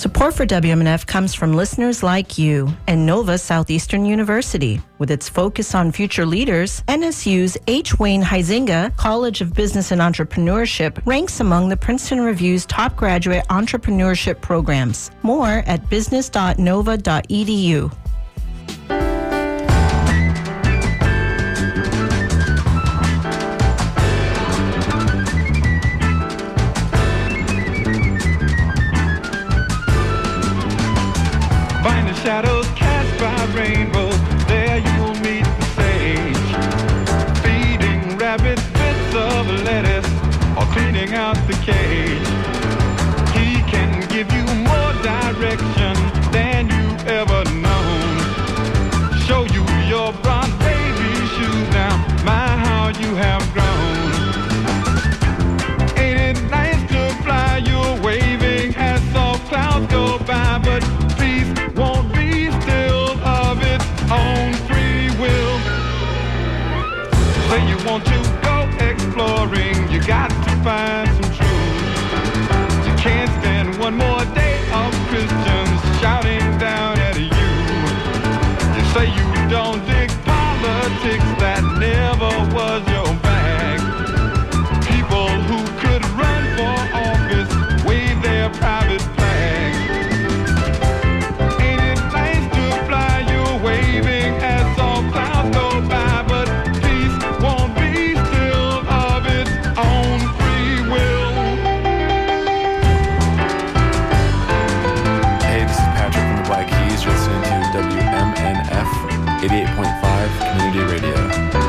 Support for WMNF comes from listeners like you and Nova Southeastern University. With its focus on future leaders, NSU's H. Wayne Huizenga College of Business and Entrepreneurship ranks among the Princeton Review's top graduate entrepreneurship programs. More at business.nova.edu. out Community Radio.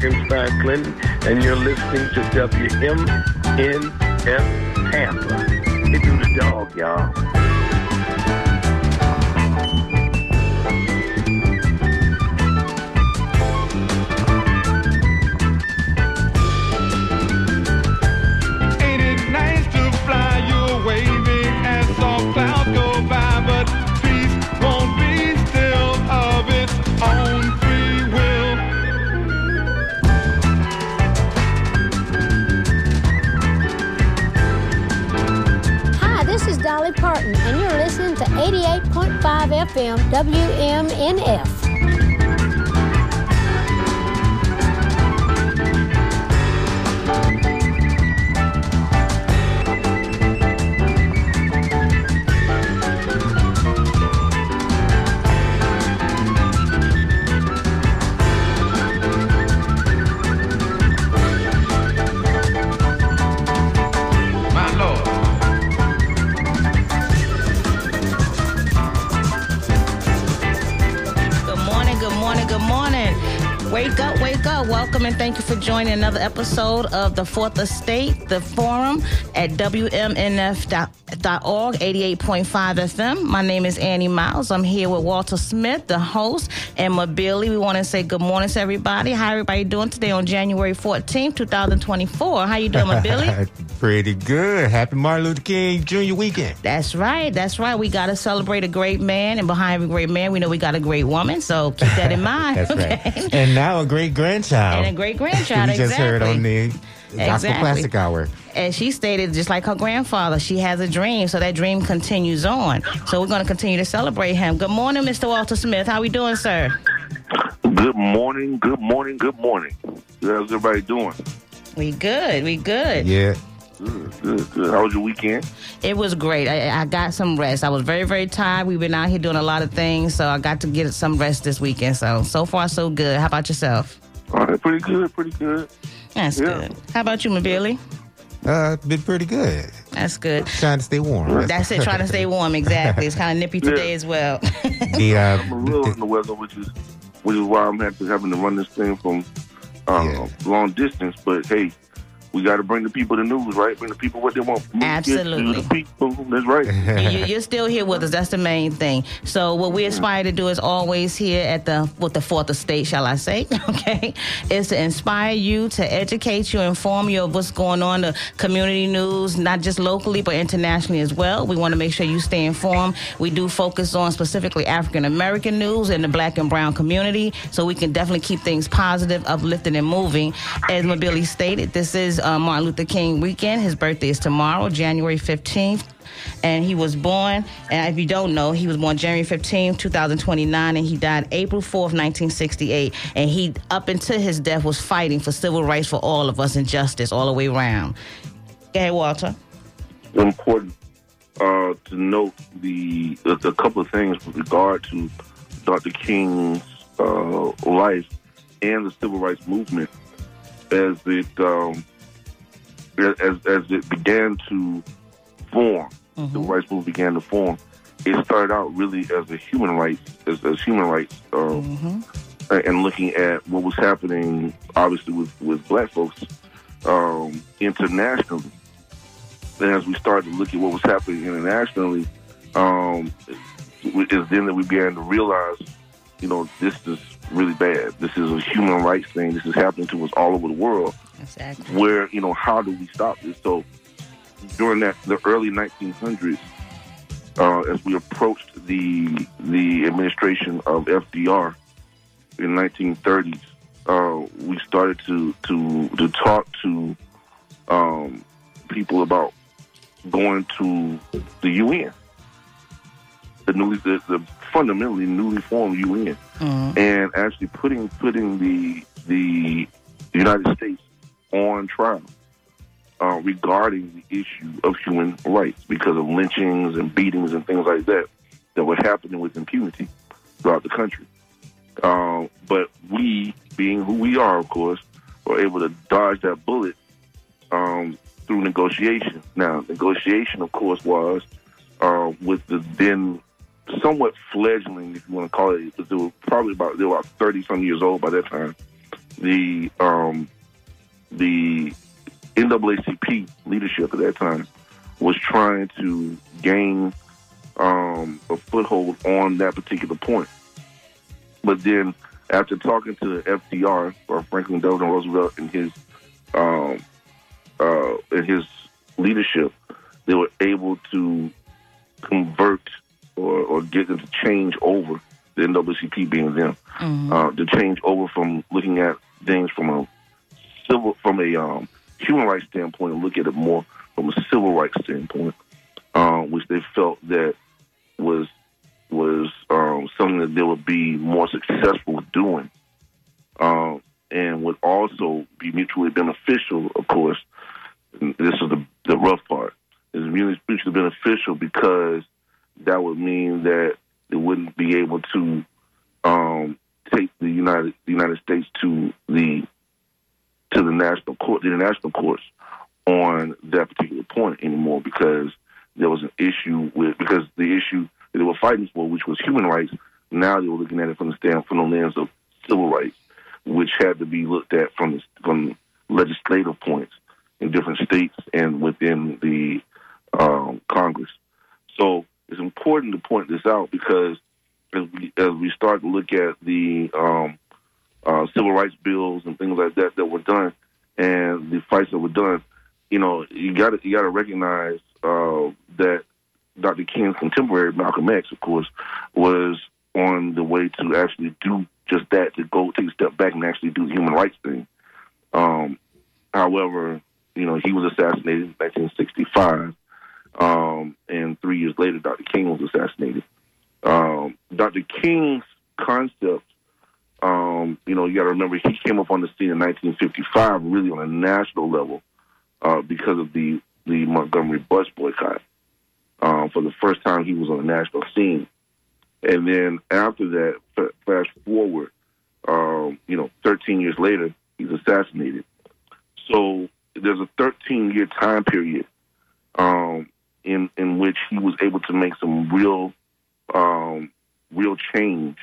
Dr. Clinton, and you're listening to WMNF Tampa. Hey, do the dog, y'all. FM WMNF. And thank you for joining another episode of the Fourth Estate, the forum at WMNF.org, 88.5 FM. My name is Annie Miles. I'm here with Walter Smith, the host, and Mabili. We want to say good morning to everybody. How everybody doing today on January 14th, 2024? How you doing, Mabili? Pretty good. Happy Martin Luther King Jr. weekend. That's right. That's right. We got to celebrate a great man, and behind every great man, we know we got a great woman. So keep that in mind. That's okay? right. And now a great grandchild. And a great grandchild. we just heard on the Gospel Exactly. Classic Hour. And she stated, just like her grandfather, she has a dream, so that dream continues on. So we're going to continue to celebrate him. Good morning, Mr. Walter Smith. How we doing, sir? Good morning, good morning, good morning. How's everybody doing? We good. We good. Yeah. Good, good, good. How was your weekend? It was great. I, I got some rest. I was very, very tired. We've been out here doing a lot of things, so I got to get some rest this weekend. So, so far, so good. How about yourself? All right, pretty good, pretty good. That's Yeah. good. How about you, Mabili? Uh, been pretty good. That's good. Trying to stay warm. That's it. Trying to stay warm. Exactly. It's kind of nippy today Yeah. as well. The, uh, I'm a little in the weather, which is which is why I'm having having to run this thing from uh, Yeah. long distance. But hey, we got to bring the people the news, right? Bring the people what they want. Absolutely. The people. That's right. you, you're still here with us. That's the main thing. So what we aspire to do is always here at the with the fourth estate, shall I say? Okay, is to inspire you, to educate you, inform you of what's going on, the community news, not just locally but internationally as well. We want to make sure you stay informed. We do focus on specifically African American news and the Black and Brown community, so we can definitely keep things positive, uplifting, and moving. As Mobili stated, this is uh, Martin Luther King weekend. His birthday is tomorrow, January 15th. And he was born, and if you don't know, he was born January 15th, 2029, and he died April 4th, 1968. And he, up until his death, was fighting for civil rights for all of us and justice all the way around. Ahead, Walter. important uh, to note the, the a couple of things with regard to Dr. King's uh, life and the civil rights movement as it um, as as it began to form. The rights movement began to form. It started out really as a human rights as, as human rights um, and looking at what was happening, obviously with with black folks um, internationally. And as we started to look at what was happening internationally, um, it is then that we began to realize, you know, this is really bad. This is a human rights thing. This is happening to us all over the world. Exactly. Where you know, how do we stop this? So during that the early 1900s, uh, as we approached the the administration of FDR in 1930s, uh, we started to to to talk to um, people about going to the UN, the newly the, the fundamentally newly formed UN, and actually putting putting the the United States on trial uh, regarding the issue of human rights because of lynchings and beatings and things like that that were happening with impunity throughout the country. Uh, but we, being who we are, of course, were able to dodge that bullet um, through negotiation. Now, negotiation, of course, was uh, with the then somewhat fledgling, if you want to call it, because they were probably about they were about thirty some years old by that time. The um, the NAACP leadership at that time was trying to gain um, a foothold on that particular point. But then, after talking to FDR or Franklin Delano Roosevelt and his um, uh, in his leadership, they were able to convert or, or get them to change over the NAACP being them uh, to change over from looking at things from a civil from a um, human rights standpoint and look at it more from a civil rights standpoint, um, which they felt that was was um, something that they would be more successful doing, um, and would also be mutually beneficial. Of course, this is the the rough part. Is mutually beneficial because that would mean that they wouldn't be able to um, take the United the United States to the to the national court, the international courts on that particular point anymore because there was an issue with because the issue that they were fighting for, which was human rights, now they were looking at it from the stand from the lens of civil rights, which had to be looked at from the, from legislative points in different states and within the um, Congress. So it's important to point this out because as we as we start to look at the um, uh, civil rights bills and things like that that were done, and the fights that were done, you know, you got to you got to recognize uh, that Dr. King's contemporary Malcolm X, of course, was on the way to actually do just that, to go take a step back and actually do the human rights thing. Um, however, you know, he was assassinated in 1965, um, and three years later, Dr. King was assassinated. Um, Dr. King's concept um, you know, you got to remember he came up on the scene in 1955, really on a national level, uh, because of the the Montgomery bus boycott. Um, for the first time, he was on the national scene, and then after that, f- fast forward, um, you know, 13 years later, he's assassinated. So there's a 13 year time period um, in in which he was able to make some real um, real change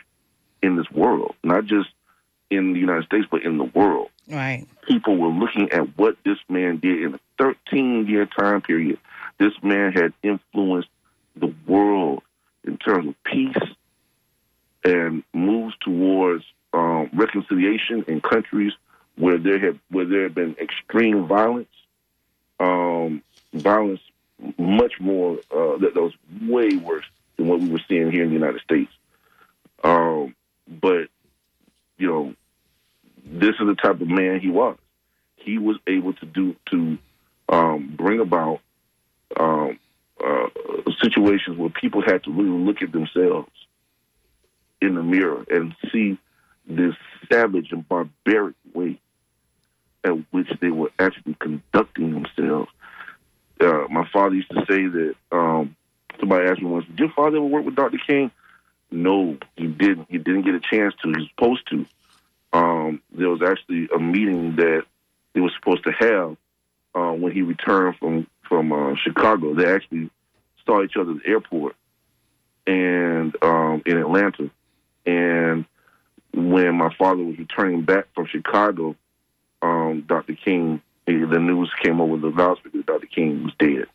in this world, not just in the United States, but in the world. Right. people were looking at what this man did in a 13 year time period. This man had influenced the world in terms of peace and moves towards um, reconciliation in countries where there had where there had been extreme violence, um, violence much more uh, that, that was way worse than what we were seeing here in the United States. Um, but you know, this is the type of man he was. He was able to do to um, bring about um, uh, situations where people had to really look at themselves in the mirror and see this savage and barbaric way at which they were actually conducting themselves. Uh, my father used to say that um, somebody asked me once, "Did your father ever work with Dr. King?" No, he didn't. He didn't get a chance to. He was supposed to. Um, there was actually a meeting that they were supposed to have uh, when he returned from from uh, Chicago. They actually saw each other at the airport and um, in Atlanta. And when my father was returning back from Chicago, um, Dr. King, the news came over the loudspeaker that Dr. King was dead.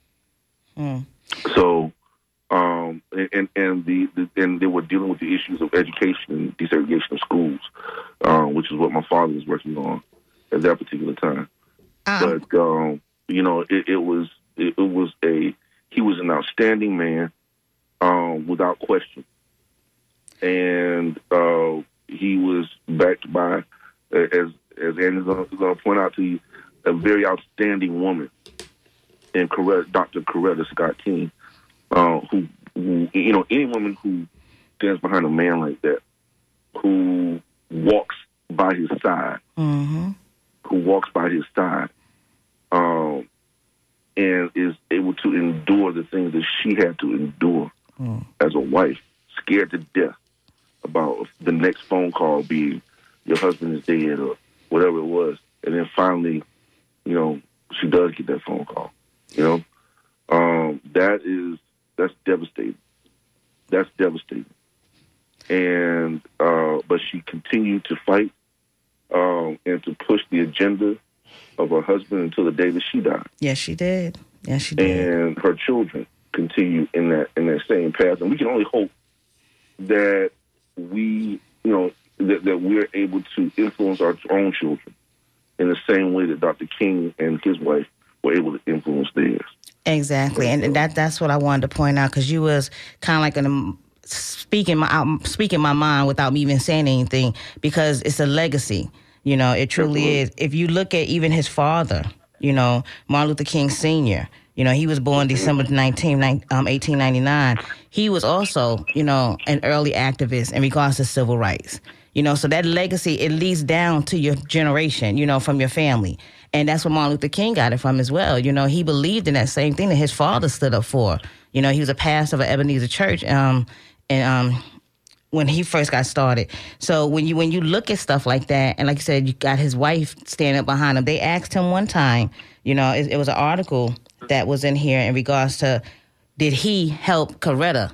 Mm. So, um, and and the, the and they were dealing with the issues of education and desegregation of schools, um, which is what my father was working on at that particular time. Um, But um, you know, it, it was it, it was a he was an outstanding man, um, without question, and uh, he was backed by, uh, as as Andy's going to point out to you, a very outstanding woman, in Coretta, Dr. Coretta Scott King, uh, who, who you know any woman who stands behind a man like that, who walks by his side hmm who walks by his side um, and is able to endure the things that she had to endure as a wife, scared to death about the next phone call being your husband is dead or whatever it was. And then finally, you know, she does get that phone call. You know, um, that is that's devastating. That's devastating. And uh, but she continued to fight um, and to push the agenda of her husband until the day that she died. Yes, she did. Yes, she did. And her children continue in that in that same path. And we can only hope that we, you know, that, that we're able to influence our own children in the same way that Dr. King and his wife were able to influence theirs. Exactly, and that that's what I wanted to point out because you was kind of like an speaking my I'm speaking my mind without me even saying anything because it's a legacy. You know, it truly is. If you look at even his father, you know, Martin Luther King Sr. You know, he was born December 19, nine- um, 1899. He was also, you know, an early activist in regards to civil rights. You know, so that legacy it leads down to your generation, you know, from your family. And that's where Martin Luther King got it from as well. You know, he believed in that same thing that his father stood up for. You know, he was a pastor of an Ebenezer Church, um, and um, when he first got started. So when you when you look at stuff like that, and like you said, you got his wife standing up behind him. They asked him one time, you know, it, it was an article that was in here in regards to did he help Coretta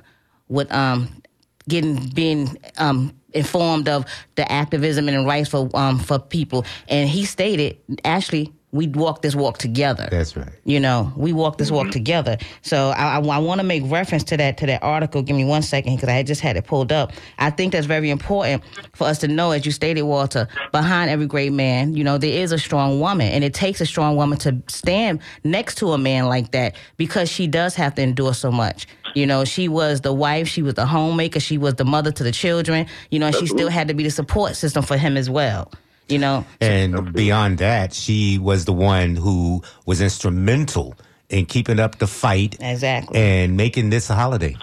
with um getting being um informed of the activism and the rights for um for people, and he stated actually we walk this walk together. That's right. You know, we walk this walk together. So I, I, I want to make reference to that to that article. Give me one second because I had just had it pulled up. I think that's very important for us to know, as you stated, Walter. Behind every great man, you know, there is a strong woman, and it takes a strong woman to stand next to a man like that because she does have to endure so much. You know, she was the wife, she was the homemaker, she was the mother to the children. You know, and she still had to be the support system for him as well. You know, And beyond that, she was the one who was instrumental in keeping up the fight exactly. and making this a holiday.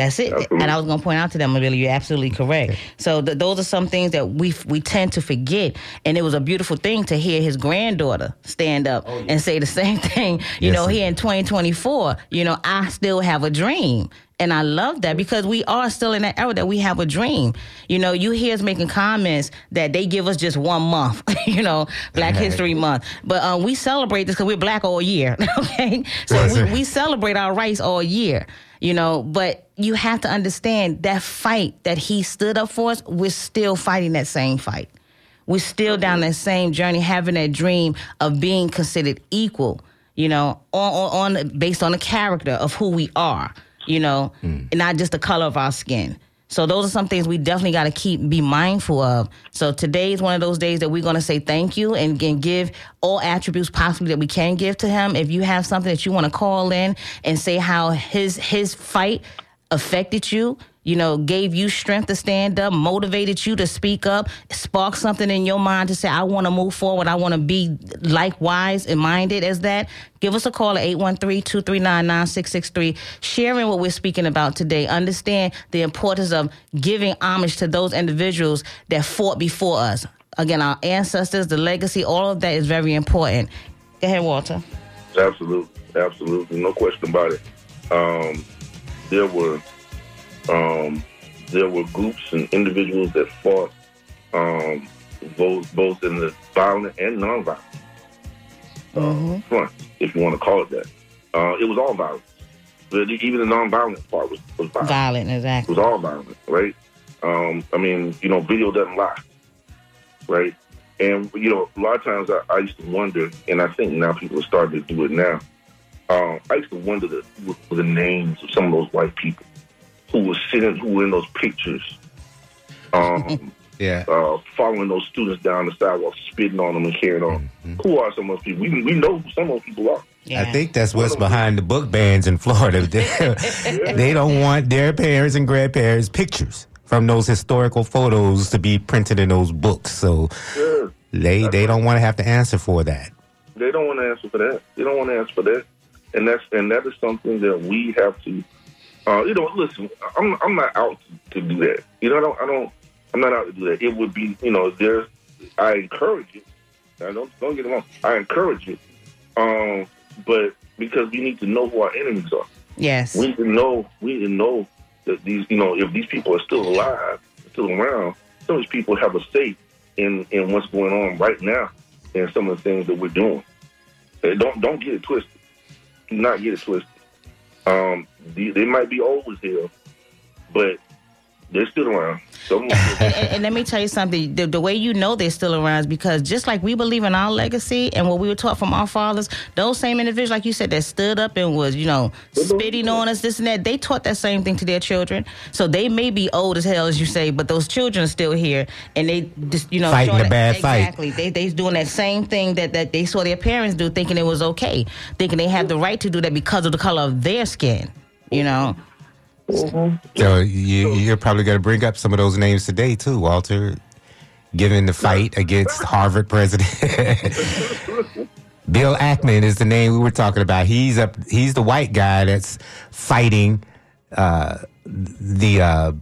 That's it. And I was going to point out to them, Billy, you're absolutely correct. So th- those are some things that we we tend to forget. And it was a beautiful thing to hear his granddaughter stand up oh, and say the same thing. You Yes, know, sir. here in 2024, you know, I still have a dream. And I love that because we are still in that era that we have a dream. You know, you hear us making comments that they give us just one month, you know, Black History Month. But um, we celebrate this because we're black all year, okay? So we, we celebrate our rights all year, you know, but you have to understand that fight that he stood up for us, we're still fighting that same fight. we're still down that same journey, having that dream of being considered equal. You know, on, on, on based on the character of who we are. You know, and not just the color of our skin. So those are some things we definitely got to keep be mindful of. So today is one of those days that we're going to say thank you and, and give all attributes possibly that we can give to him. If you have something that you want to call in and say how his his fight affected you, you know, gave you strength to stand up, motivated you to speak up, sparked something in your mind to say, I want to move forward. I want to be likewise and minded as that. Give us a call at 813-239-9663, sharing what we're speaking about today. Understand the importance of giving homage to those individuals that fought before us. Again, our ancestors, the legacy, all of that is very important. Go ahead, Walter. Absolutely, absolutely, no question about it. Um, there were um, there were groups and individuals that fought um, both both in the violent and nonviolent uh, front, if you want to call it that. Uh, it was all violent. But even the nonviolent part was, was violent. Violent, It was all violent, right? Um, I mean, you know, video doesn't lie, right? And you know, a lot of times I, I used to wonder, and I think now people are starting to do it now. Um, I used to wonder the, the names of some of those white people who were sitting, who were in those pictures, um, Yeah. uh, following those students down the sidewalk, spitting on them and carrying on. Who are some of those people? We, we know who some of those people are. Yeah. I think that's what's behind the book bans in Florida. They, they don't want their parents and grandparents' pictures from those historical photos to be printed in those books. So Yeah. they they don't want to have to answer for that. They don't want to answer for that. They don't want to answer for that, and that's and that is something that we have to. Uh, you know, listen, I'm I'm not out to, do that. You know, I don't I don't I'm not out to do that. It would be you know there. I encourage it. I don't don't get it wrong. I encourage it, um, but because we need to know who our enemies are. Yes. We need to know. We need to know that these, you know, if these people are still alive, still around, some of these people have a stake in in what's going on right now and some of the things that we're doing. Don't don't get it twisted. Do not get it twisted. Um, they, they might be old as hell, but they're still around. Some of and, and- and let me tell you something. The, the way you know they're still around is because just like we believe in our legacy and what we were taught from our fathers, those same individuals, like you said, that stood up and was, you know, spitting on us, this and that, they taught that same thing to their children. So they may be old as hell, as you say, but those children are still here and they just, you know, Fighting showing a bad that, fight. Exactly. They they doing that same thing that, that they saw their parents do, thinking it was okay, thinking they had the right to do that because of the color of their skin. You know. So you, you're probably going to bring up some of those names today too, Walter. Given the fight against Harvard president, Bill Ackman is the name we were talking about. He's up. He's the white guy that's fighting uh, the uh,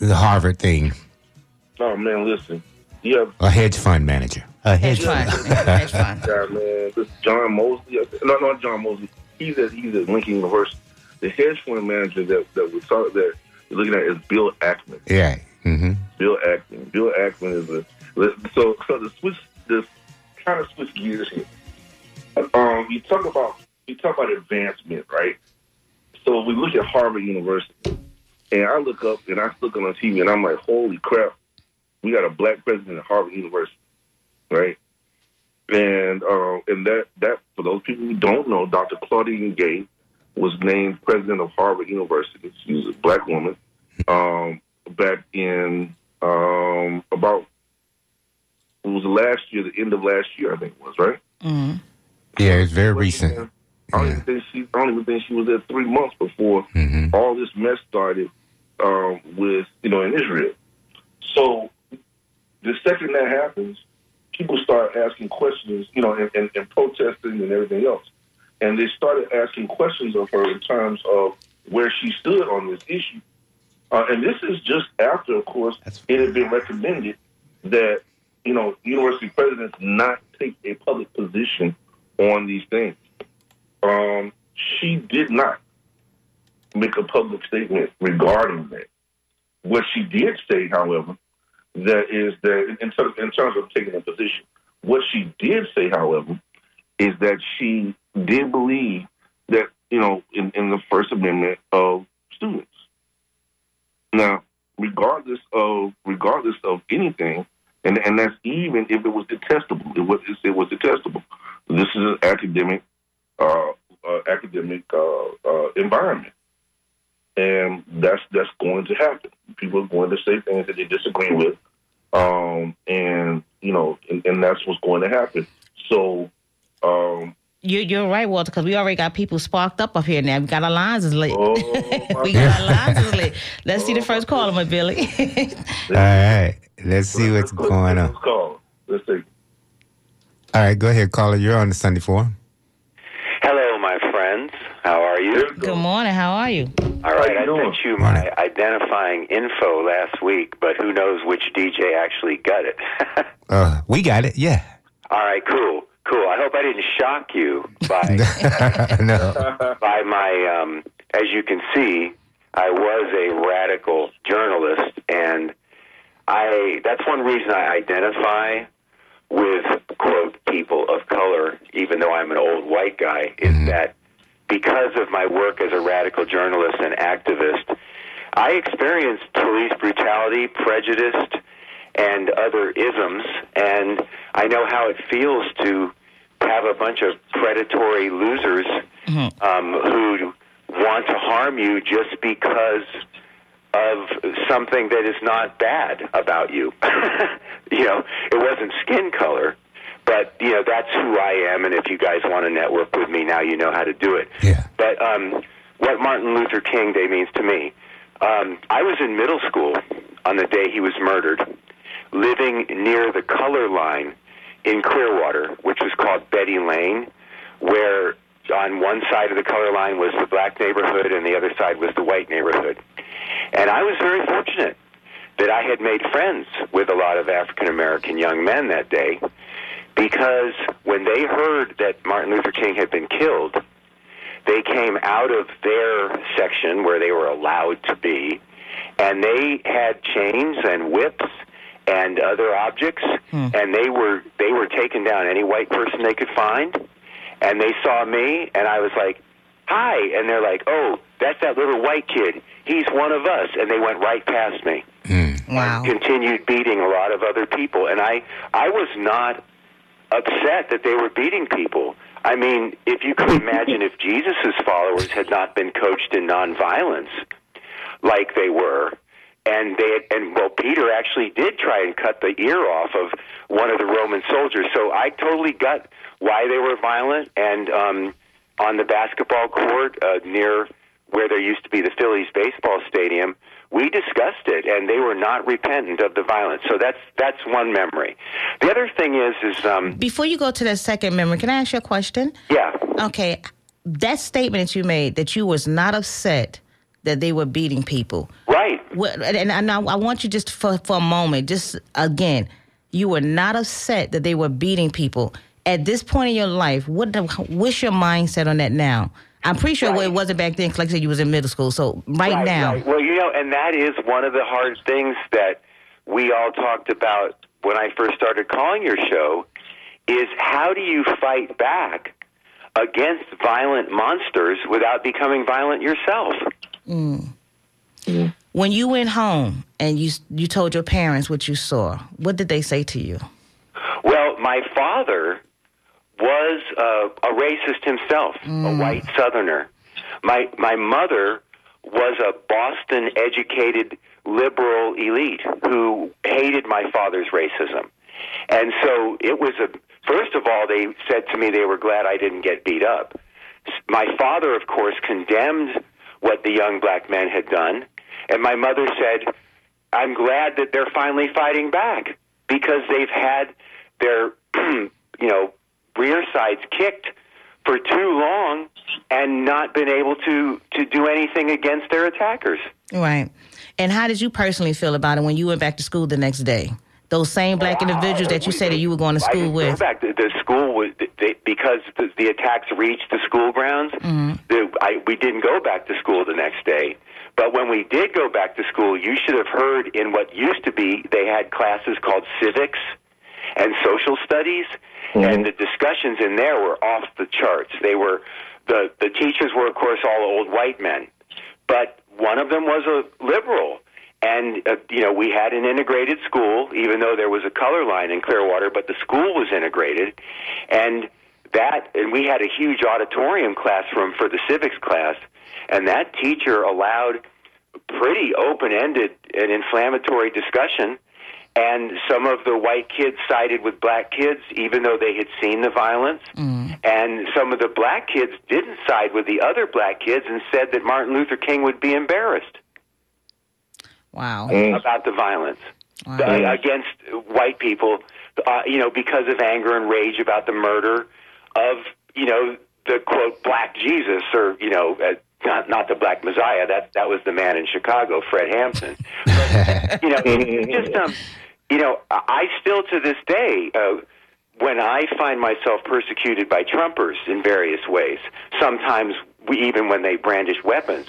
the Harvard thing. oh man, listen, you have A hedge fund manager. A hedge Hedge fund. fund. Hedge fund. guy, man. This John Mosley. No, not John Mosley. He's at he's at Lincoln University. The hedge fund manager that that we're talking that you're looking at is Bill Ackman. Yeah. hmm Bill Ackman. Bill Ackman is a so so the switch this kind of switch gears here. Um, you talk about you talk about advancement, right? So we look at Harvard University, and I look up and I look on the TV, and I'm like, holy crap, we got a black president at Harvard University, right? And uh, and that that for those people who don't know, Dr. Claudine Gay was named president of Harvard University. She's a black woman. Um, back in um, about it was last year, the end of last year, I think it was right. Yeah, it's very recent. I don't Yeah. even think she. I don't even think she was there three months before Mhm. all this mess started um, with you know in Israel. So the second that happens, people start asking questions, you know, and, and, and protesting and everything else, and they started asking questions of her in terms of where she stood on this issue. Uh, and this is just after, of course, That's- it had been recommended that you know university presidents not take a public position on these things. Um, she did not make a public statement regarding that. What she did say, however, that is that in, terms, in terms of taking a position, what she did say, however, is that she did believe that you know in, in the First Amendment of students. Now, regardless of regardless of anything, and and that's even if it was detestable. It was it was detestable. This is an academic uh, uh, academic uh, uh, environment, and that's that's going to happen. People are going to say things that they disagree with, um, and you know, and, and that's what's going to happen. So. Um, You, you're right, Walter, because we already got people sparked up up here now. We got our lines is lit. oh, my we got our lines is lit. Let's see the first caller, my Billy. All right. Let's see what's Let's- going on. Let's call. Let's see. All right, go ahead, caller. You're on the Sunday Forum. Hello, my friends. How are you? There we go. Good morning. How are you? All right, you I doing? sent you Morning. my identifying info last week, but who knows which DJ actually got it? Uh, we got it. Yeah. All right, cool, cool. I hope I didn't shock you by no. by my. Um, as you can see, I was a radical journalist, and I. That's one reason I identify with quote people of color, even though I'm an old white guy, is that because of my work as a radical journalist and activist, I experienced police brutality, prejudice, and other isms, and I know how it feels to have a bunch of predatory losers um, who want to harm you just because of something that is not bad about you. you know, it wasn't skin color, but you know that's who I am. And if you guys want to network with me now, you know how to do it. Yeah. But um, what Martin Luther King Day means to me, um, I was in middle school on the day he was murdered, living near the color line in Clearwater, which was called Betty Lane, where on one side of the color line was the black neighborhood and the other side was the white neighborhood. And I was very fortunate that I had made friends with a lot of African American young men that day because when they heard that Martin Luther King had been killed, they came out of their section where they were allowed to be, and they had chains and whips and other objects, hmm. and they were they were taking down. Any white person they could find, and they saw me, and I was like, "Hi," and they're like, "Oh, that's that little white kid. He's one of us," and they went right past me. Hmm. Wow. continued beating a lot of other people. And i i was not upset that they were beating people. I mean if you could imagine if jesus's followers had not been coached in nonviolence like they were and they and well peter actually did try and cut the ear off of one of the roman soldiers. So i totally got why they were violent. And um on the basketball court uh, near where there used to be the phillies baseball stadium we discussed it and they were not repentant of the violence. So that's that's one memory. The other thing is is um Before you go to that second memory, can I ask you a question? yeah. Okay, that statement that you made that you was not upset that they were beating people. right and, and I, I want you just for, for a moment, just again, you were not upset that they were beating people. At this point in your life, what the, what's your mindset on that now? I'm pretty sure Right. it wasn't back then, 'cause like I said, you was in middle school. So right, now, right. well you know and that is one of the hard things that we all talked about when i first started calling your show is how do you fight back against violent monsters without becoming violent yourself when you went home and you you told your parents what you saw, what did they say to you? Well, my father was uh, a racist himself, a white Southerner. My my mother was a Boston educated liberal elite who hated my father's racism. And so it was a first of all they said to me they were glad I didn't get beat up. My father of course condemned what the young black men had done, and my mother said I'm glad that they're finally fighting back because they've had their, you know, rear sides kicked for too long and not been able to to do anything against their attackers. Right. And how did you personally feel about it when you went back to school the next day? Those same black individuals that you said that you were going to school with. Go back. The, the school was they, because the, the attacks reached the school grounds. Mm-hmm. The, I, we didn't go back to school the next day. But when we did go back to school, you should have heard in what used to be they had classes called civics and social studies, mm-hmm. and the discussions in there were off the charts. They were the the teachers were of course all old white men, but one of them was a liberal, And uh, you know, we had an integrated school, even though there was a color line in Clearwater, but the school was integrated, and that and we had a huge auditorium classroom for the civics class, and that teacher allowed pretty open-ended and inflammatory discussion. And some of the white kids sided with black kids, even though they had seen the violence. And some of the black kids didn't side with the other black kids and said that Martin Luther King would be embarrassed Wow. about the violence uh, against white people, uh, you know, because of anger and rage about the murder of, you know, the quote black Jesus, or you know, uh, not not the black Messiah. That that was the man in Chicago, Fred Hampton. But, you know, just um, you know, I I still to this day. Uh, when I find myself persecuted by Trumpers in various ways, sometimes we, even when they brandish weapons,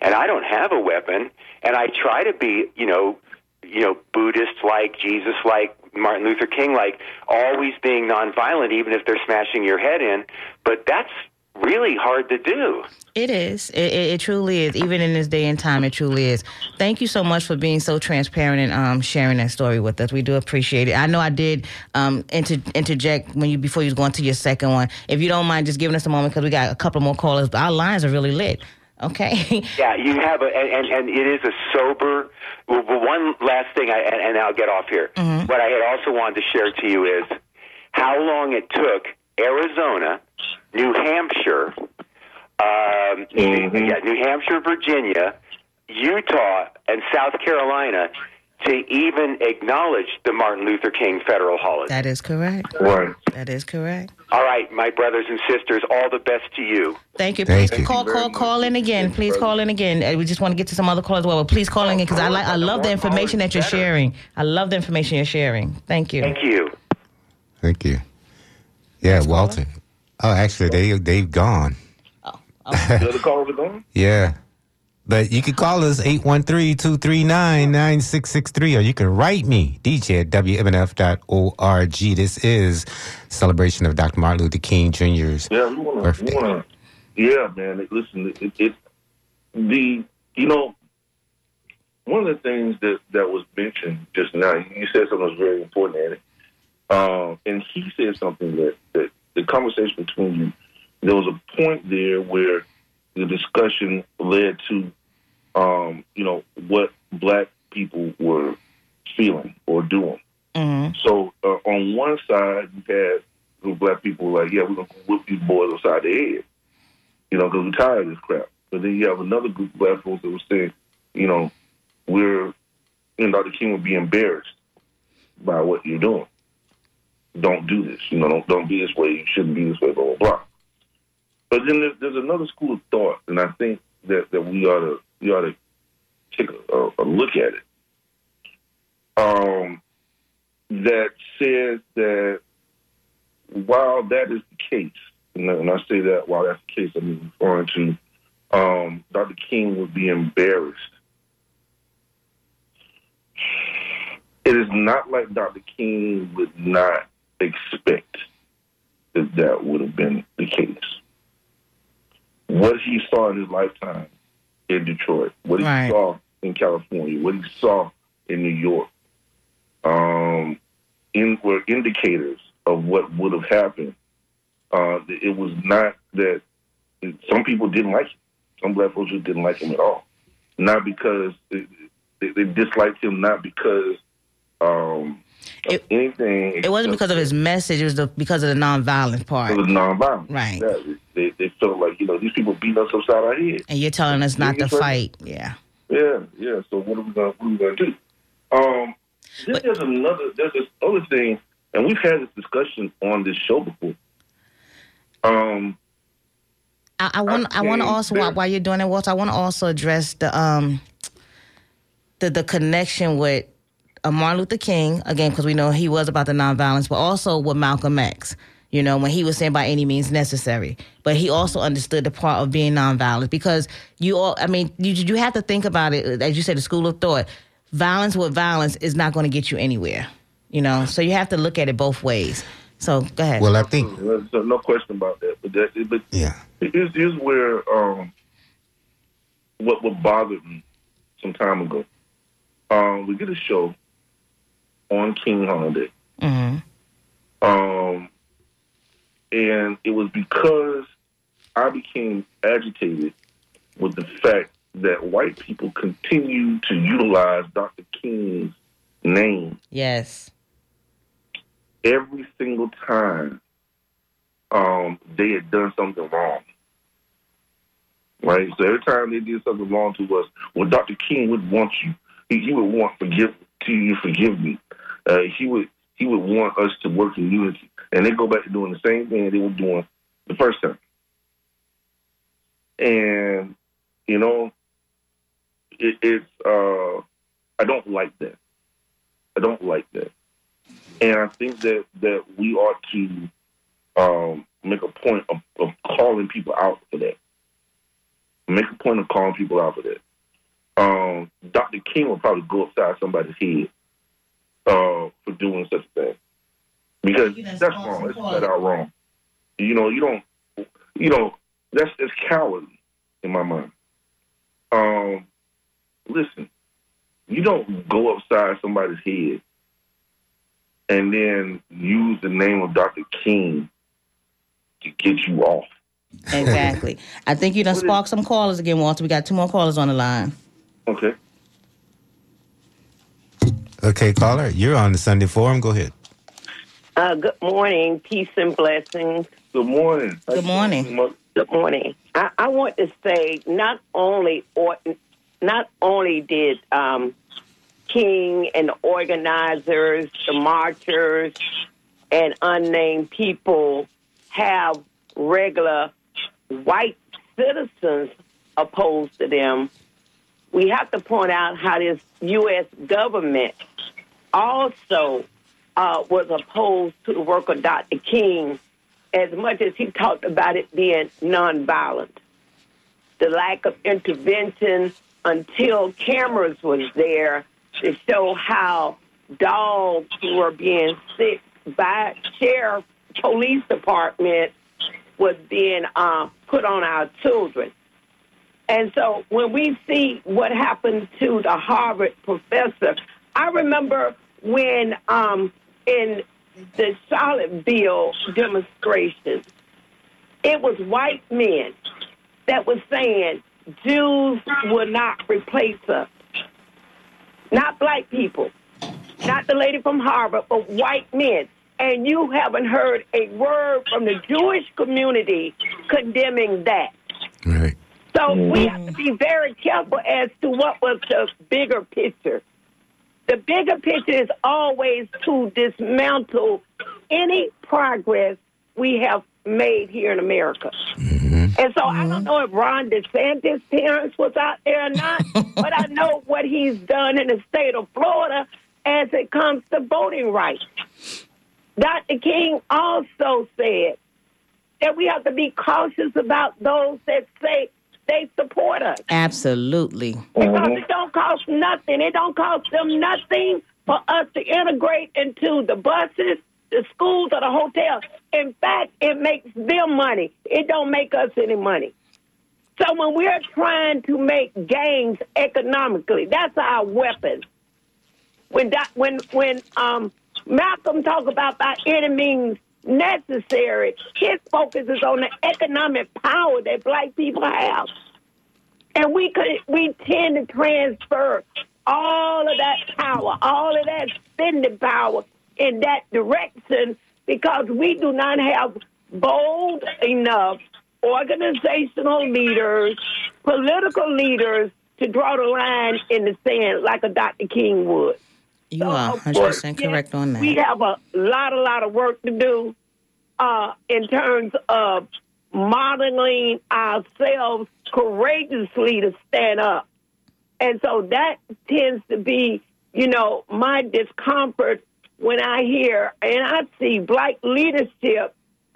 and I don't have a weapon, and I try to be, you know, you know, Buddhist like, Jesus like, Martin Luther King like, always being nonviolent, even if they're smashing your head in. But that's really hard to do. It is. It, it, it truly is. Even in this day and time, it truly is. Thank you so much for being so transparent and um, sharing that story with us. We do appreciate it. I know I did um, inter- interject when you before you was going to your second one. If you don't mind, just giving us a moment because we got a couple more callers. Our lines are really lit. Okay. Yeah, you have a, and, and, and it is a sober. One last thing, I, and, and I'll get off here. What I had also wanted to share to you is how long it took Arizona, New Hampshire, um, yeah, New Hampshire, Virginia, Utah, and South Carolina to even acknowledge the Martin Luther King federal holiday. that is correct. Right. That is correct. All right, my brothers and sisters, all the best to you. Thank you. Thank please you. call, call, call in again. Please call in again. Uh, We just want to get to some other callers as well. But please call in because I like, I love the information that you're sharing. I love the information you're sharing. Thank you. Thank you. Thank you. Yeah, Walter. Oh, actually, they they've gone. Oh, the other callers are gone? Yeah. But you can call us 813-239-9663 or you can write me, DJ at WMNF.org. This is celebration of Dr. Martin Luther King Jr.'s Yeah, we to. birthday. We to. Yeah, man. Listen, it, it, the you know one of the things that that was mentioned just now. You said something was very important, Annie. Um, and he said something that that the conversation between you. There was a point there where the discussion led to, um, you know, what black people were feeling or doing. Mhm. So uh, on one side, you had black people like, yeah, we're gonna whip these boys upside the head, you know, because we're tired of this crap. But then you have another group of black folks that were saying, you know, we're, you know, Dr. King would be embarrassed by what you're doing. Don't do this, you know, don't don't be this way. You shouldn't be this way, blah blah blah. But then there's, there's another school of thought, and I think that, that we ought to we ought to take a, a, look at it. Um, that says that while that is the case, and when I say that while that's the case, I'm referring to um, Dr. King would be embarrassed. It is not like Dr. King would not expect that that would have been the case. What he saw in his lifetime in Detroit, what he Right. saw in California, what he saw in New York, um, in, were indicators of what would have happened. Uh, it was not that some people didn't like him. Some black folks just didn't like him at all. Not because they, they, disliked him, not because um, It- anything. It wasn't because of his message. It was the, because of the nonviolent part. It was nonviolent. Right. Exactly. They, they felt like you know these people beat us upside our head. And you're telling us not to fight. Yeah. Yeah, yeah. So what are we gonna what are we gonna do? Um, then there's another there's this other thing, and we've had this discussion on this show before. Um, I, want. I want to also while, while you're doing it, Walter. I want to also address the um the the connection with uh, Martin Luther King again because we know he was about the nonviolence, but also with Malcolm X. You know when he was saying by any means necessary, but he also understood the part of being nonviolent because you all. I mean, you you have to think about it as you said, the school of thought. Violence with violence is not going to get you anywhere. You know, so you have to look at it both ways. So go ahead. Well, I think, there's no- no question about that. But that but yeah. here's, here's where um, what what bothered me some time ago. um, we did a show on King Holiday. hmm Um, and it was because I became agitated with the fact that white people continue to utilize Dr. King's name Yes. every single time um, they had done something wrong. Right? So every time they did something wrong to us, well, Dr. King would want you, he, he would want forgive to you forgive me. Uh, he would he would want us to work in unity. And they go back to doing the same thing they were doing the first time. And, you know, it, it's uh I don't like that. I don't like that. And I think that, that we ought to um, make a point of, of calling people out for that. Make a point of calling people out for that. Um, Dr. King will probably go upside somebody's head uh, for doing such a thing because that's wrong. It's flat out wrong. You know, you don't, you know, that's that's cowardly in my mind. Um, listen, you don't go upside somebody's head and then use the name of Dr. King to get you off. Exactly. I think you done sparked some callers again, Walter. We got two more callers on the line. Okay. Okay, caller, you're on the Sunday Forum. Go ahead. Uh, good morning, peace and blessings. Good morning. Good morning. Good morning. I, I want to say not only or not only did um, King and the organizers, the marchers, and unnamed people have regular white citizens opposed to them. We have to point out how this U.S. government also uh, was opposed to the work of Dr. King as much as he talked about it being nonviolent. The lack of intervention until cameras was there to show how dogs were being sick by sheriff police department was being uh, put on our children. And so when we see what happened to the Harvard professor, I remember when um, in the Charlottesville demonstration, it was white men that was saying Jews will not replace us. Not black people, not the lady from Harvard, but white men. And you haven't heard a word from the Jewish community condemning that. Right. So mm-hmm. we have to be very careful as to what was the bigger picture. The bigger picture is always to dismantle any progress we have made here in America. Mm-hmm. And so I don't mm-hmm. know if Ron DeSantis' parents was out there or not, but I know what he's done in the state of Florida as it comes to voting rights. Dr. King also said that we have to be cautious about those that say they support us. Absolutely. Because it don't cost nothing. It don't cost them nothing for us to integrate into the buses, the schools, or the hotels. In fact, it makes them money. It don't make us any money. So when we're trying to make gains economically, that's our weapon. When that, when when um, Malcolm talk about by any means necessary, his focus is on the economic power that black people have. And we could we tend to transfer all of that power, all of that spending power in that direction because we do not have bold enough organizational leaders, political leaders to draw the line in the sand like a Dr. King would. You are 100% correct on that. We have a lot, a lot of work to do uh, in terms of modeling ourselves courageously to stand up. And so that tends to be, you know, my discomfort when I hear and I see black leadership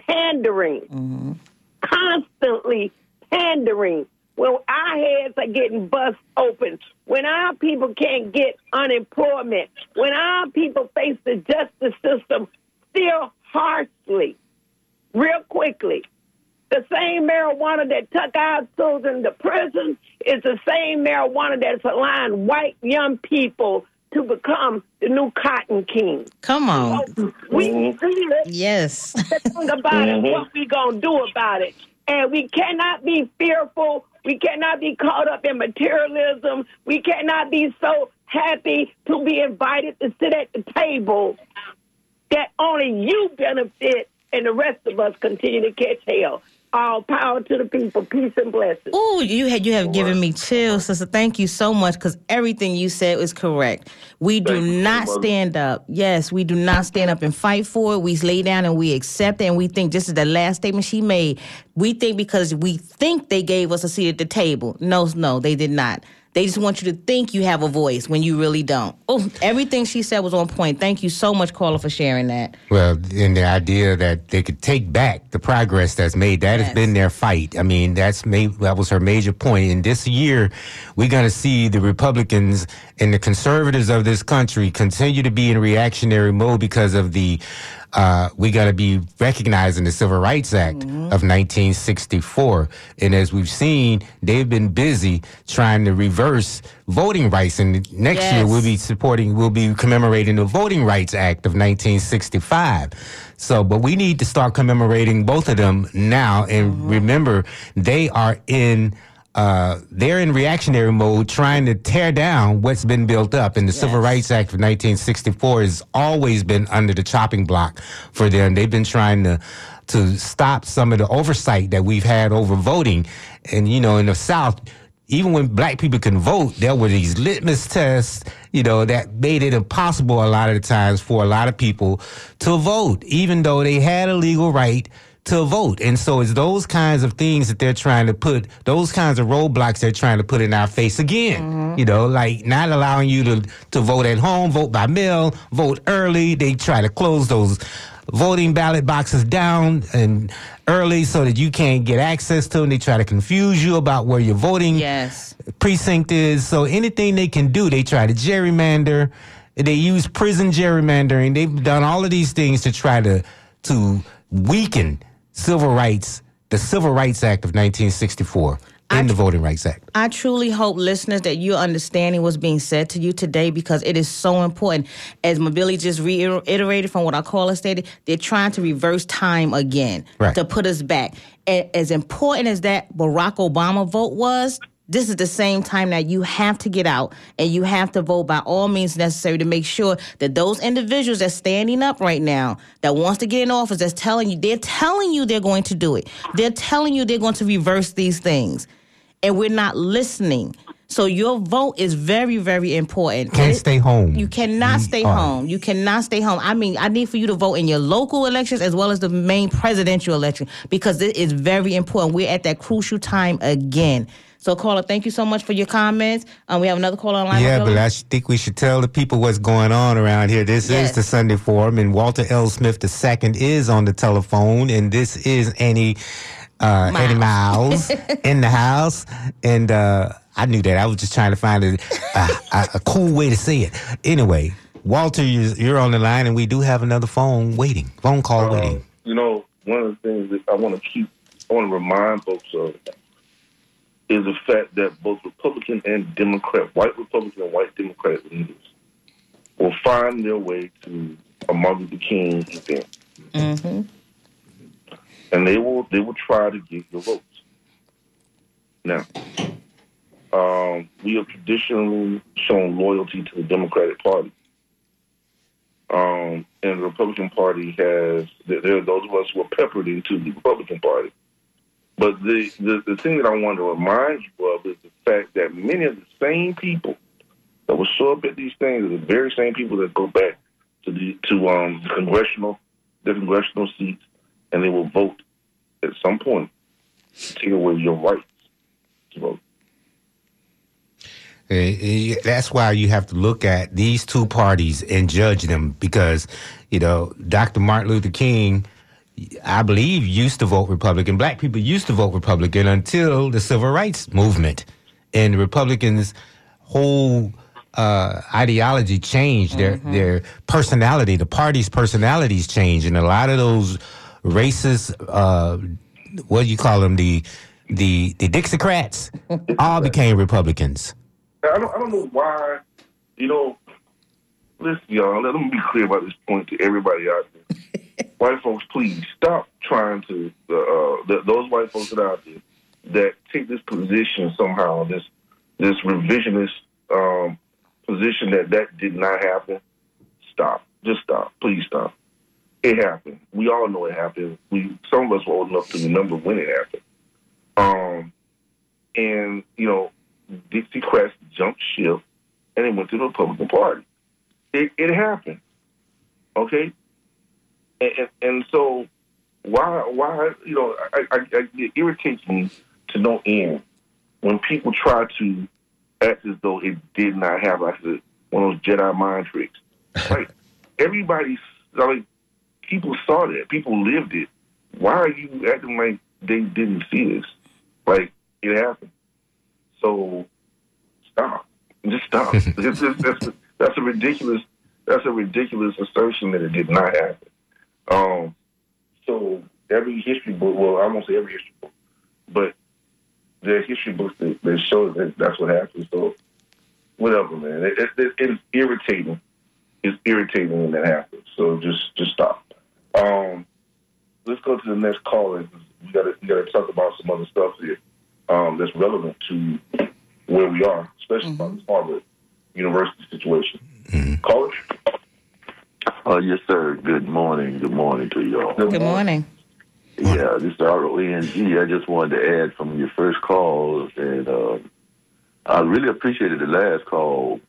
pandering, constantly pandering. When our heads are getting bust open, when our people can't get unemployment, when our people face the justice system still harshly, real quickly, The same marijuana that took our children to prison is the same marijuana that's allowing white young people to become the new cotton king. Come on. We see it. Yes. The thing about it, what mm-hmm. we gonna do about it? And we cannot be fearful. We cannot be caught up in materialism. We cannot be so happy to be invited to sit at the table that only you benefit and the rest of us continue to catch hell. All power to the people. Peace and blessings. Oh, you had you have given me chills, sister. Thank you so much because everything you said was correct. We do not stand up. Yes, we do not stand up and fight for it. We lay down and we accept it, and we think this is the last statement she made. We think because we think they gave us a seat at the table. No, no, they did not. They just want you to think you have a voice when you really don't. Oh, everything she said was on point. Thank you so much, Carla, for sharing that. Well, and the idea that they could take back the progress that's made, that has been their fight. I mean, that's made, that was her major point. And this year, we're going to see the Republicans and the conservatives of this country continue to be in reactionary mode because of the, uh, we got to be recognizing the Civil Rights Act of 1964. And as we've seen, they've been busy trying to reverse voting rights. And next year, we'll be supporting, we'll be commemorating the Voting Rights Act of 1965. So, but we need to start commemorating both of them now. And remember, they are in. Uh, they're in reactionary mode trying to tear down what's been built up. And the Civil Rights Act of 1964 has always been under the chopping block for them. They've been trying to to stop some of the oversight that we've had over voting. And, you know, in the South, even when black people can vote, there were these litmus tests, you know, that made it impossible a lot of the times for a lot of people to vote, even though they had a legal right to vote. And so it's those kinds of things that they're trying to put, those kinds of roadblocks they're trying to put in our face again. Mm-hmm. You know, like not allowing you to, to vote at home, vote by mail, vote early. They try to close those voting ballot boxes down and early so that you can't get access to them. They try to confuse you about where your voting yes. precinct is. So anything they can do, they try to gerrymander. They use prison gerrymandering. They've done all of these things to try to to weaken civil rights, the Civil Rights Act of 1964 and the Voting Rights Act. I truly hope, listeners, that you're understanding what's being said to you today because it is so important. As Mobili just reiterated from what our caller stated, they're trying to reverse time again Right. to put us back. And as important as that Barack Obama vote was, this is the same time that you have to get out and you have to vote by all means necessary to make sure that those individuals that's standing up right now that wants to get in office that's telling you they're telling you they're going to do it they're telling you they're going to reverse these things and we're not listening so your vote is very very important Can't stay home. you cannot stay are. home. You cannot stay home. I mean, I need for you to vote in your local elections as well as the main presidential election because it is very important. We're at that crucial time again. So, caller, thank you so much for your comments. Um, we have another caller online. Yeah, but I think we should tell the people what's going on around here. This Yes. is the Sunday Forum, and Walter L. Smith II is on the telephone, and this is Annie, uh, Annie Miles in the house. And uh, I knew that. I was just trying to find a, a, a, a cool way to say it. Anyway, Walter, you're, you're on the line, and we do have another phone waiting, phone call Uh, waiting. You know, one of the things that I want to keep, I want to remind folks of is the fact that both Republican and Democrat, white Republican and white Democrat leaders will find their way to a Martin Luther King event, Mm-hmm. and they will they will try to get your votes. Now, um, we have traditionally shown loyalty to the Democratic Party. Um, and the Republican Party has there there are those of us who are peppered into the Republican Party. But the, the the thing that I want to remind you of is the fact that many of the same people that will show up at these things are the very same people that go back to the to um the congressional the congressional seats and they will vote at some point to take away your rights to vote. Uh, That's why you have to look at these two parties and judge them because, you know, Dr. Martin Luther King, I believe, used to vote Republican. Black people used to vote Republican until the civil rights movement. And the Republicans' whole uh, ideology changed, their, their personality, the party's personalities changed. And a lot of those racist, uh, what do you call them the the the Dixiecrats all became Republicans. I don't, I don't know why, you know, listen, y'all, let me be clear about this point to everybody out there. white folks, please stop trying to, uh, uh, th- those white folks that are out there that take this position somehow, this this revisionist um, position that that did not happen. Stop. Just stop. Please stop. It happened. We all know it happened. We some of us were old enough to remember when it happened. Um, and you know, Dixiecrats jumped ship and it went to the Republican Party. It, it happened. Okay? And, and, and so why why you know, I, I, I, it irritates me to no end when people try to act as though it did not happen. Like said, one of those Jedi mind tricks. Like everybody mean, people saw that. People lived it. Why are you acting like they didn't see this? Like it happened. So stop. Just stop. it's, it's, that's, a, that's a ridiculous. That's a ridiculous assertion that it did not happen. Um, so every history book, well, I won't say every history book, but there are history books that, that show that that's what happened. So whatever, man. It, it, it, it's irritating. It's irritating when that happens. So just just stop. Um, let's go to the next caller. We got to we got to talk about some other stuff here um, that's relevant to where we are, especially about this Harvard University situation. Caller. Uh, yes, sir. Good morning. Good morning to y'all. Good morning. Yeah, this is R-O-N-G. I just wanted to add from your first call, and uh, I really appreciated the last call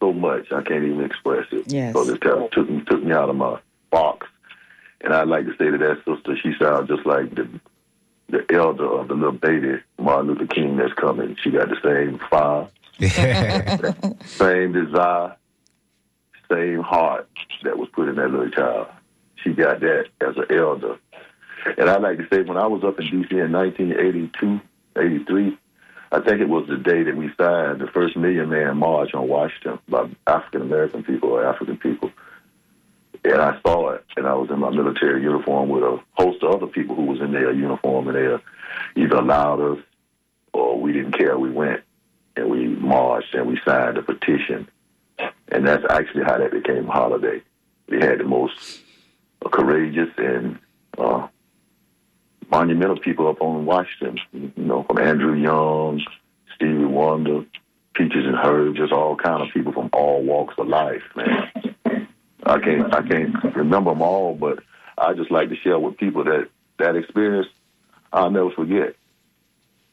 so much. I can't even express it. Yes. So this kind of took me, took me out of my box. And I'd like to say to that sister, she sounds just like the the elder of the little baby Martin Luther King that's coming. She got the same fire, same desire, same heart that was put in that little child. She got that as an elder. And I'd like to say, when I was up in D.C. in 1982, 83, I think it was the day that we signed the first Million Man March on Washington by African American people or African people. And I saw it, and I was in my military uniform with a host of other people who was in their uniform, and they either allowed us or we didn't care. We went and we marched and we signed a petition, and that's actually how that became a holiday. We had the most courageous and uh, monumental people up on Washington, you know, from Andrew Young, Stevie Wonder, Peaches and Herb, just all kind of people from all walks of life, man. I can't I can't remember them all, but I just like to share with people that that experience I'll never forget.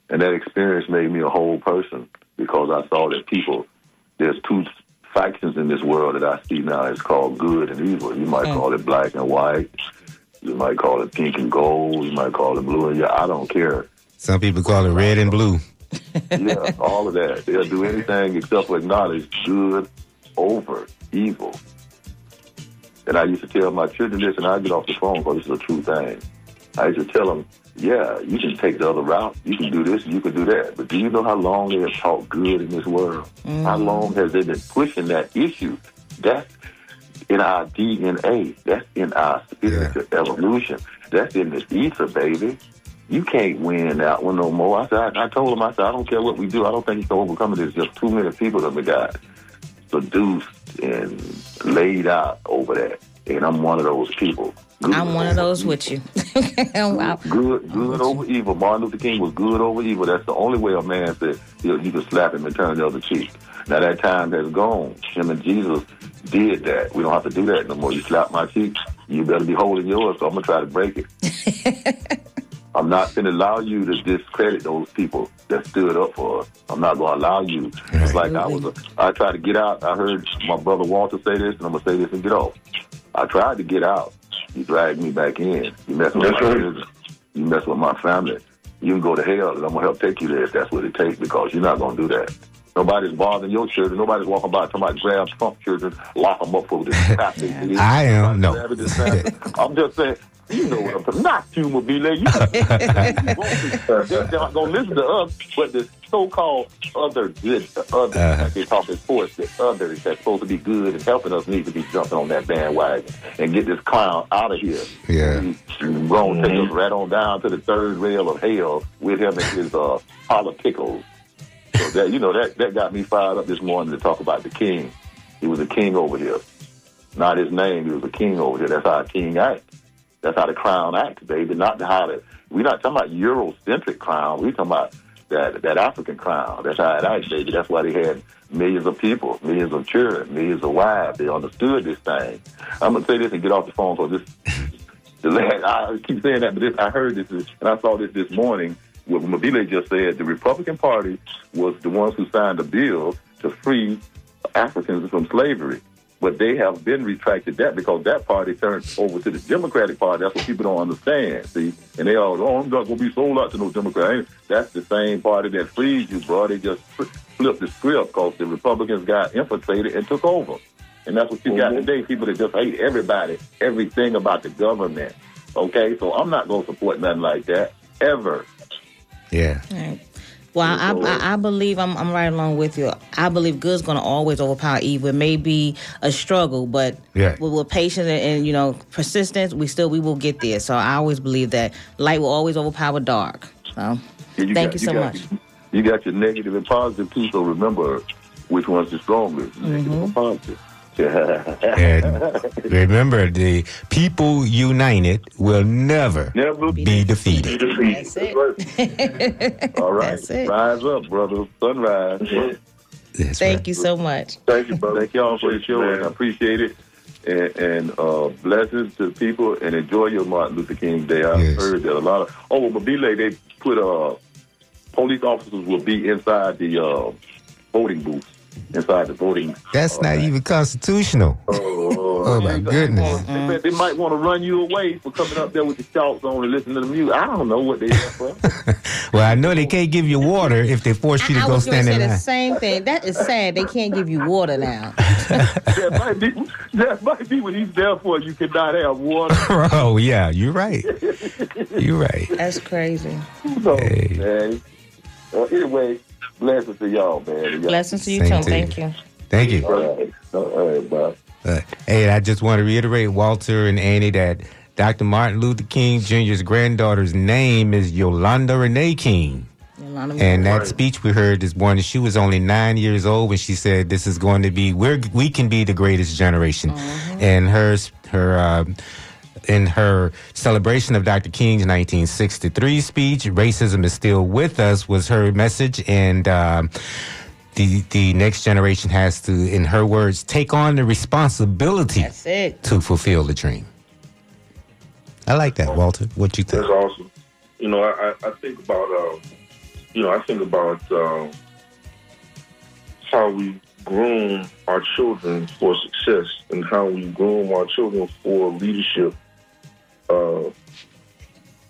And that experience made me a whole person because I saw that people there's two factions in this world that I see now. It's called good and evil. You might hmm. call it black and white. You might call it pink and gold. You might call it blue and yeah. I don't care. Some people call it red and blue. yeah, all of that. They'll do anything except for acknowledge good over evil. And I used to tell my children this, and I get off the phone because this is a true thing. I used to tell them, yeah, you can take the other route. You can do this, you can do that. But do you know how long they have taught good in this world? How mm. long has they been pushing that issue? That's in our DNA. That's in our spiritual evolution. That's in the ether, baby. You can't win that one no more. I said, I, I told him, I said, I don't care what we do. I don't think you can overcome it. There's just too many people that we got seduced and laid out over that. And I'm one of those people. Good I'm one of those with you. wow. Good, good over evil. Martin Luther King was good over evil. That's the only way a man said you, know, you could slap him and turn the other cheek. Now that time has gone. Him and Jesus did that. We don't have to do that no more. You slap my cheek, you better be holding yours. So I'm gonna try to break it. I'm not going to allow you to discredit those people that stood up for us. I'm not going to allow you. It's like I was. A, I tried to get out. I heard my brother Walter say this, and I'm going to say this and get off. I tried to get out. You dragged me back in. You mess with my children. You mess with my family. You can go to hell, and I'm going to help take you there if that's what it takes, because you're not going to do that. Nobody's bothering your children. Nobody's walking by talking about grab Trump children, lock them up for this. I am. No. I'm just saying. You know what I'm talking Not you, Mobile. You They're not going to listen to us, but the so-called other good, the other, Uh-huh. like they talk in sports, the others that's supposed to be good and helping us need to be jumping on that bandwagon and get this clown out of here. Yeah. He's going to take us right on down to the third rail of hell with him and his uh, politicals. So that you know that that got me fired up this morning to talk about the king. He was a king over here, not his name. He was a king over here. That's how a king acts. That's how the crown acts, baby. Not how the we're not talking about Eurocentric crown. We're talking about that that African crown. That's how it acts, baby. That's why they had millions of people, millions of children, millions of wives. They understood this thing. I'm gonna say this and get off the phone. So this the last, I keep saying that, but this, I heard this and I saw this this morning. What Mabile just said, the Republican Party was the ones who signed a bill to free Africans from slavery. But they have been retracted that because that party turned over to the Democratic Party. That's what people don't understand. See, and they all, oh, I'm not going to be sold out to no Democrat. That's the same party that freed you, bro. They just fl- flipped the script because the Republicans got infiltrated and took over. And that's what you got mm-hmm. today. People that just hate everybody, everything about the government. Okay, so I'm not going to support nothing like that ever. Yeah. Right. Well, I, I, I believe I'm, I'm right along with you. I believe good's going to always overpower evil. It may be a struggle, but Yeah. with, with patience and, and you know persistence, we still we will get there. So I always believe that light will always overpower dark. So Yeah, thank got- you so got- much. You got your negative and positive too, so remember which one's the strongest, negative Mm-hmm. or positive. And remember, the people united will never, Never be defeated. That's it. All right. That's it. Rise up, brother. Sunrise. That's Thank right. you so much. Thank you, brother. Thank y'all for the show, and I appreciate it. And, and uh, blessings to people, and enjoy your Martin Luther King Day. I Yes. heard that a lot of. Oh, well, Mobile, they put uh, police officers will be inside the uh, voting booth, inside the voting. That's not even constitutional. Oh, my goodness. They, bet they might want to run you away for coming up there with the shouts on and listening to the music. I don't know what they there for. Well, I know they can't give you water if they force you to I go was going stand to say the same thing. That is sad. They can't give you water now. that might be that might be what he's there for. You cannot have water. oh, yeah, you're right. You're right. That's crazy. Who knows, Hey. man? Uh, anyway, blessings to y'all, man. Y'all- Blessings to you Same too. to you. Thank you. Thank you. All right. All right, bye. Uh, hey, I just want to reiterate, Walter and Annie, that Dr. Martin Luther King Jr.'s granddaughter's name is Yolanda Renee King. Yolanda And that speech we heard this morning, she was only nine years old when she said, "This is going to be we're we can be the greatest generation." And her her uh, in her celebration of Dr. King's 1963 speech, "Racism is still with us," was her message, and. Um, the, the next generation has to, in her words, take on the responsibility That's it. to fulfill the dream. I like that, Walter. What you think? That's awesome. You know, I, I- I think about, um, you know, I think about um, how we groom our children for success and how we groom our children for leadership. Uh,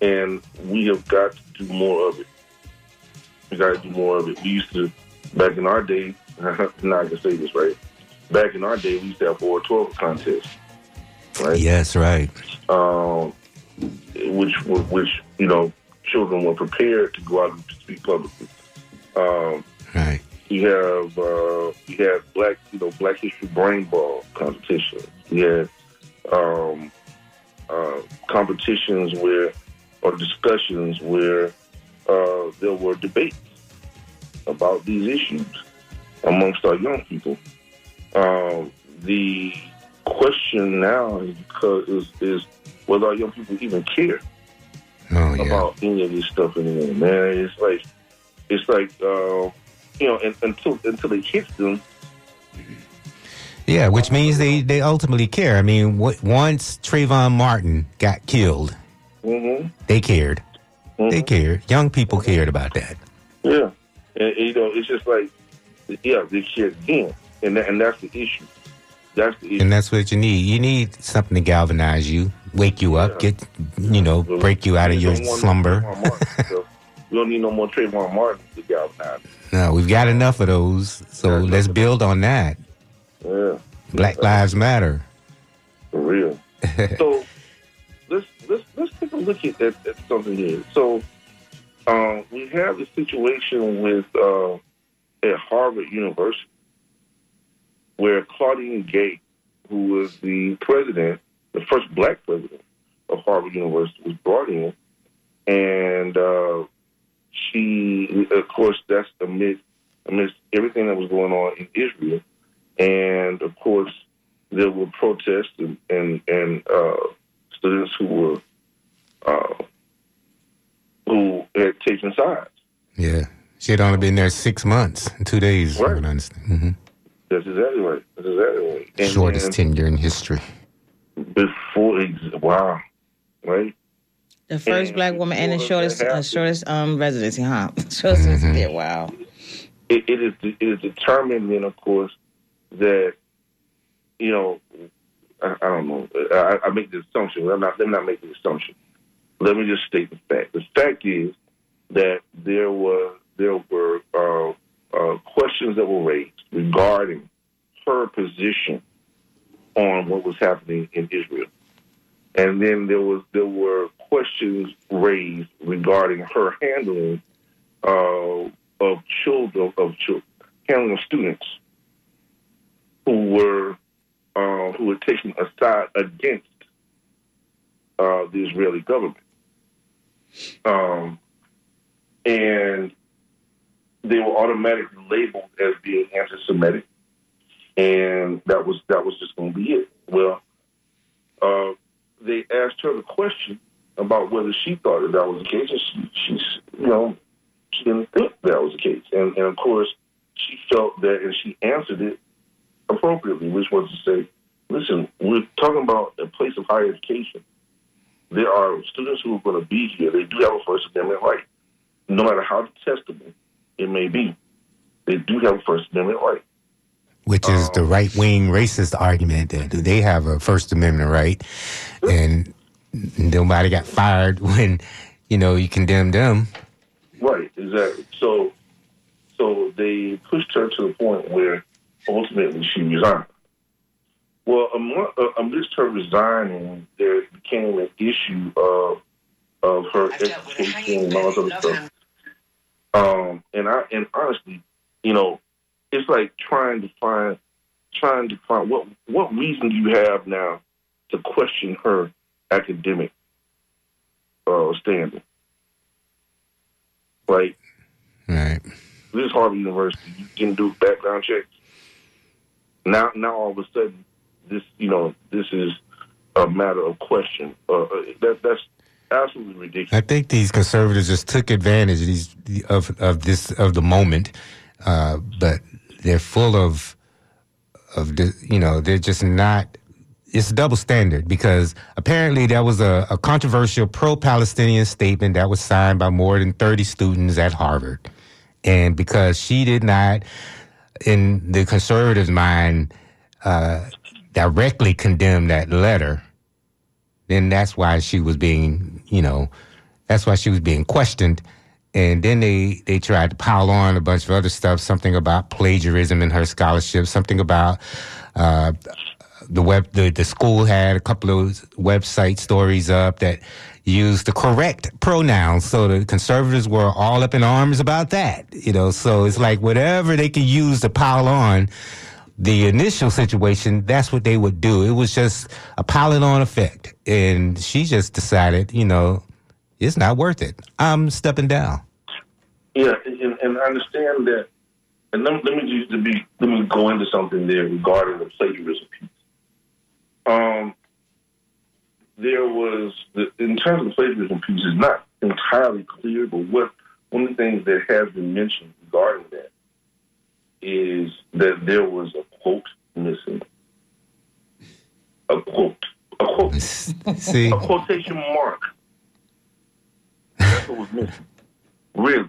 and we have got to do more of it. We got to do more of it. We used to, back in our day, now I can say this, right? Back in our day, we used to have four twelve contests, right? Yes, right. um, which which you know children were prepared to go out and speak publicly. Um, Right. we have uh, we have black you know Black History Brain Bowl competitions. We had um, uh, competitions where or discussions where uh, there were debates about these issues amongst our young people. Um, the question now is because is, is whether our young people even care Oh, yeah. about any of this stuff anymore. Man, it's like it's like uh, you know, and, until until it hits them, Yeah, which means they, they ultimately care. I mean, w- once Trayvon Martin got killed, hmm they cared. They cared. Young people cared about that. yeah, and, and, you know, it's just like yeah, they care then, and that, and that's the issue. That's the issue. And that's what you need. You need something to galvanize you, wake you up, get, you know, break you out of your slumber. Martin, we don't need no more Trayvon Martin to galvanize. No, we've got enough of those. So let's build on that. Yeah, Black Lives Matter. for real. so let's let's let's to look at, at, at something here. So um, we have the situation with uh, at Harvard University where Claudine Gay, who was the president, the first black president of Harvard University, was brought in, and uh, she, of course, that's amidst amidst everything that was going on in Israel, and of course there were protests and and, and uh, students who were uh, who had taken sides. Yeah. She had only been there six months and two days. Right. I would understand. hmm That's exactly right. That's exactly right. And Shortest then tenure in history. before, ex- wow, right? The first And black woman and the shortest uh, shortest um residency, huh? shortest residency there. Wow. it, it is it is determined then of course that you know I, I don't know. I, I make the assumption. I'm not let me not make the assumption. Let me just state the fact. The fact is that there was there were uh, uh, questions that were raised regarding her position on what was happening in Israel. And then there was there were questions raised regarding her handling uh, of children of children, handling of students who were uh, who were taking a side against uh, the Israeli government, um, and they were automatically labeled as being anti-Semitic, and that was that was just going to be it. Well, uh, they asked her the question about whether she thought that that was the case, and she, she's you know she didn't think that was the case. And, and of course, she felt that, and she answered it appropriately, which was to say, listen, we're talking about a place of higher education. There are students who are going to be here. They do have a First Amendment right. No matter how detestable it may be, they do have a First Amendment right. Which is the um, right wing racist argument that they have a First Amendment right, and nobody got fired when you know you condemn them. Right, exactly. So, so they pushed her to the point where ultimately she resigned. Well, among, uh, amidst her resigning, there became an issue of of her education and all this other stuff. Um, and I and honestly, you know, it's like trying to find trying to find what what reason do you have now to question her academic uh, standing? Like, Right. this is Harvard University. You can do background checks. Now, now all of a sudden, this you know this is a matter of question. Uh, uh, that that's absolutely ridiculous. I think these conservatives just took advantage of these of of this of the moment, uh, but they're full of of you know they're just not. It's a double standard because apparently there was a, a controversial pro-Palestinian statement that was signed by more than thirty students at Harvard, and because she did not, in the conservatives' mind, uh, directly condemned that letter, then that's why she was being, you know, that's why she was being questioned. And then they, they tried to pile on a bunch of other stuff, something about plagiarism in her scholarship, something about uh, the web the, the school had a couple of website stories up that used the correct pronouns. So the conservatives were all up in arms about that. You know, so it's like whatever they could use to pile on the initial situation, that's what they would do. It was just a piling on effect. And she just decided, you know, it's not worth it. I'm stepping down. Yeah, and, and I understand that. And let, let me just to be let me go into something there regarding the plagiarism piece. Um, there was the, in terms of plagiarism piece, it's not entirely clear, but what one of the things that has been mentioned regarding that is that there was a quote missing. A quote. A quote. See? A quotation mark. That's what was missing. Really.